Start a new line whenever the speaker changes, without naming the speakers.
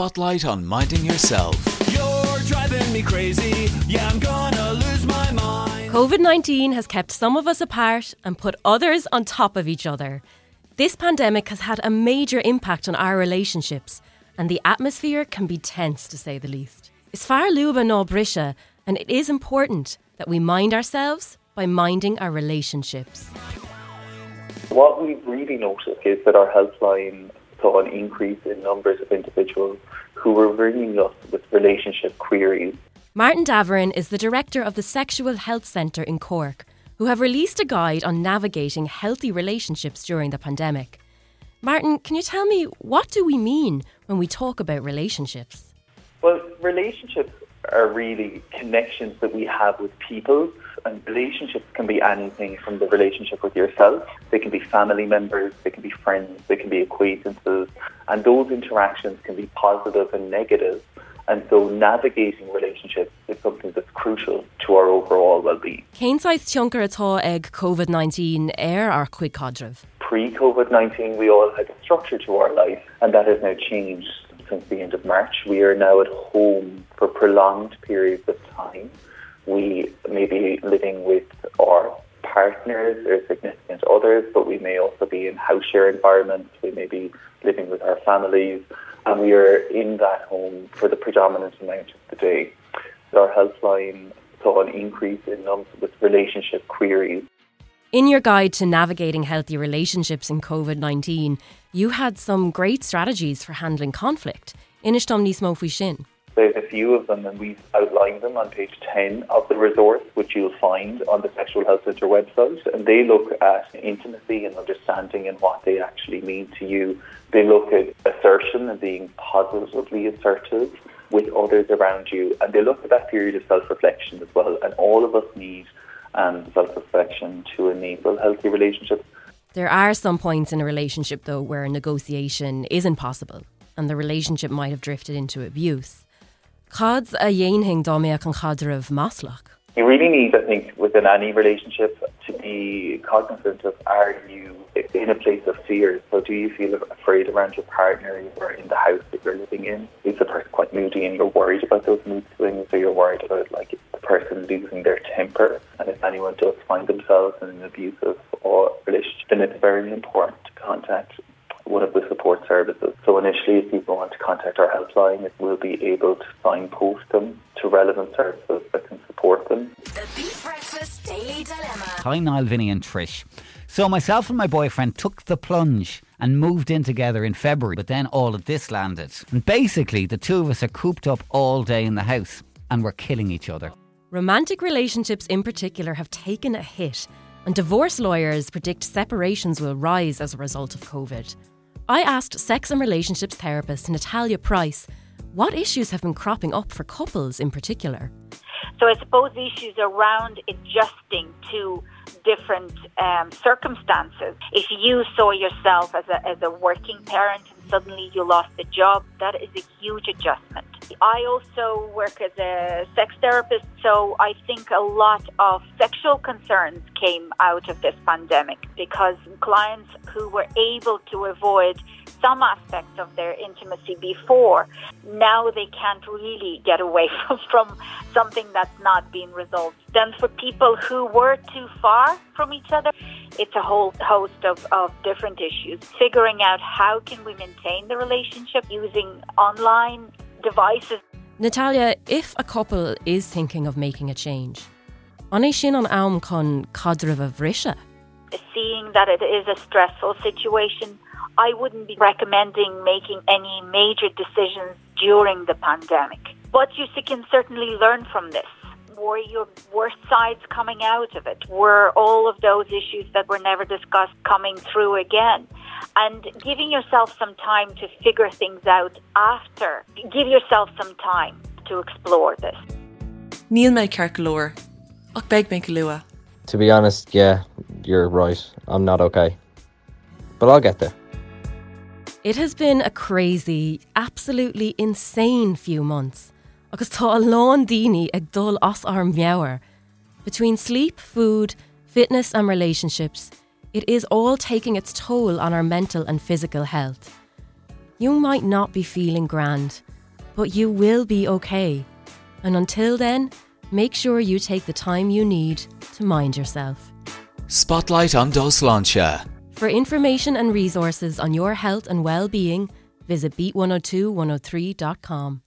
spotlight on minding yourself.
You're driving me crazy. Yeah, I'm gonna lose my mind.
COVID 19 has kept some of us apart and put others on top of each other. This pandemic has had a major impact on our relationships, and the atmosphere can be tense to say the least. It's far luba no brisha, and it is important that we mind ourselves by minding our relationships.
What we've really noticed is that our helpline saw an increase in numbers of individuals who were ringing us with relationship queries.
Martin Davoren is the director of the Sexual Health Centre in Cork, who have released a guide on navigating healthy relationships during the pandemic. Martin, can you tell me what do we mean when we talk about relationships?
Well, relationships are really connections that we have with people, and relationships can be anything from the relationship with yourself. They can be family members, they can be friends, they can be acquaintances, and those interactions can be positive and negative. And so navigating relationships is something that's crucial to our overall well-being.
Céináid tionkar atá ag COVID-19 air ar chuig cadrih.
Pre-COVID-19, we all had a structure to our life, and that has now changed since the end of March. We are now at home for prolonged periods of time. We may be living with our partners or significant others, but we may also be in house share environments. We may be living with our families, and we are in that home for the predominant amount of the day. Our helpline saw an increase in numbers with relationship queries.
In your guide to navigating healthy relationships in COVID 19, you had some great strategies for handling conflict. Inishtom Nismo Shin.
There's a few of them, and we've outlined them on page 10 of the resource, which you'll find on the Sexual Health Centre website. And they look at intimacy and understanding and what they actually mean to you. They look at assertion and being positively assertive with others around you. And they look at that period of self reflection as well. And all of us need um, self reflection to enable healthy relationships.
There are some points in a relationship, though, where negotiation isn't possible and the relationship might have drifted into abuse. Cads a dhéonhing dáméach an chadar of maslach.
You really need, I think, within any relationship to be cognizant of are you in a place of fear? So do you feel afraid around your partner or in the house that you're living in? Is the person quite moody and you're worried about those mood swings or you're worried about like person losing their temper? And if anyone does find themselves in an abusive or relationship, then it's very important to contact one of the support services. So initially, if people want to contact our helpline, it will be able to signpost them to relevant services that can support them.
The Beat Breakfast Daily Dilemma.
Hi, Niall, Vinny, and Trish. So, myself and my boyfriend took the plunge and moved in together in February, but then all of this landed. And basically, the two of us are cooped up all day in the house and we're killing each other.
Romantic relationships in particular have taken a hit, and divorce lawyers predict separations will rise as a result of COVID. I asked sex and relationships therapist Natalya Price what issues have been cropping up for couples in particular.
So I suppose issues around adjusting to different um, circumstances. If you saw yourself as a, as a working parent and suddenly you lost a job, that is a huge adjustment. I also work as a sex therapist, so I think a lot of sexual concerns came out of this pandemic because clients who were able to avoid some aspects of their intimacy before, now they can't really get away from, from something that's not being resolved. Then for people who were too far from each other, it's a whole host of, of different issues. Figuring out how can we maintain the relationship using online devices.
Natalya, if a couple is thinking of making a change, an sin an am con.
Seeing that it is a stressful situation, I wouldn't be recommending making any major decisions during the pandemic. But you can certainly learn from this. Were your worst sides coming out of it? Were all of those issues that were never discussed coming through again? And giving yourself some time to figure things out after. Give yourself some time to explore this.
Níl me cearcolóir ach beg me lua.
To be honest, yeah, you're right. I'm not okay. But I'll get there.
It has been a crazy, absolutely insane few months. Agus tá lán daoine ag dul as arm meabhar. Between sleep, food, fitness and relationships, it is all taking its toll on our mental and physical health. You might not be feeling grand, but you will be okay. And until then, make sure you take the time you need to mind yourself.
Spotlight on Doslancha.
For information and resources on your health and well-being, visit beat102103.com.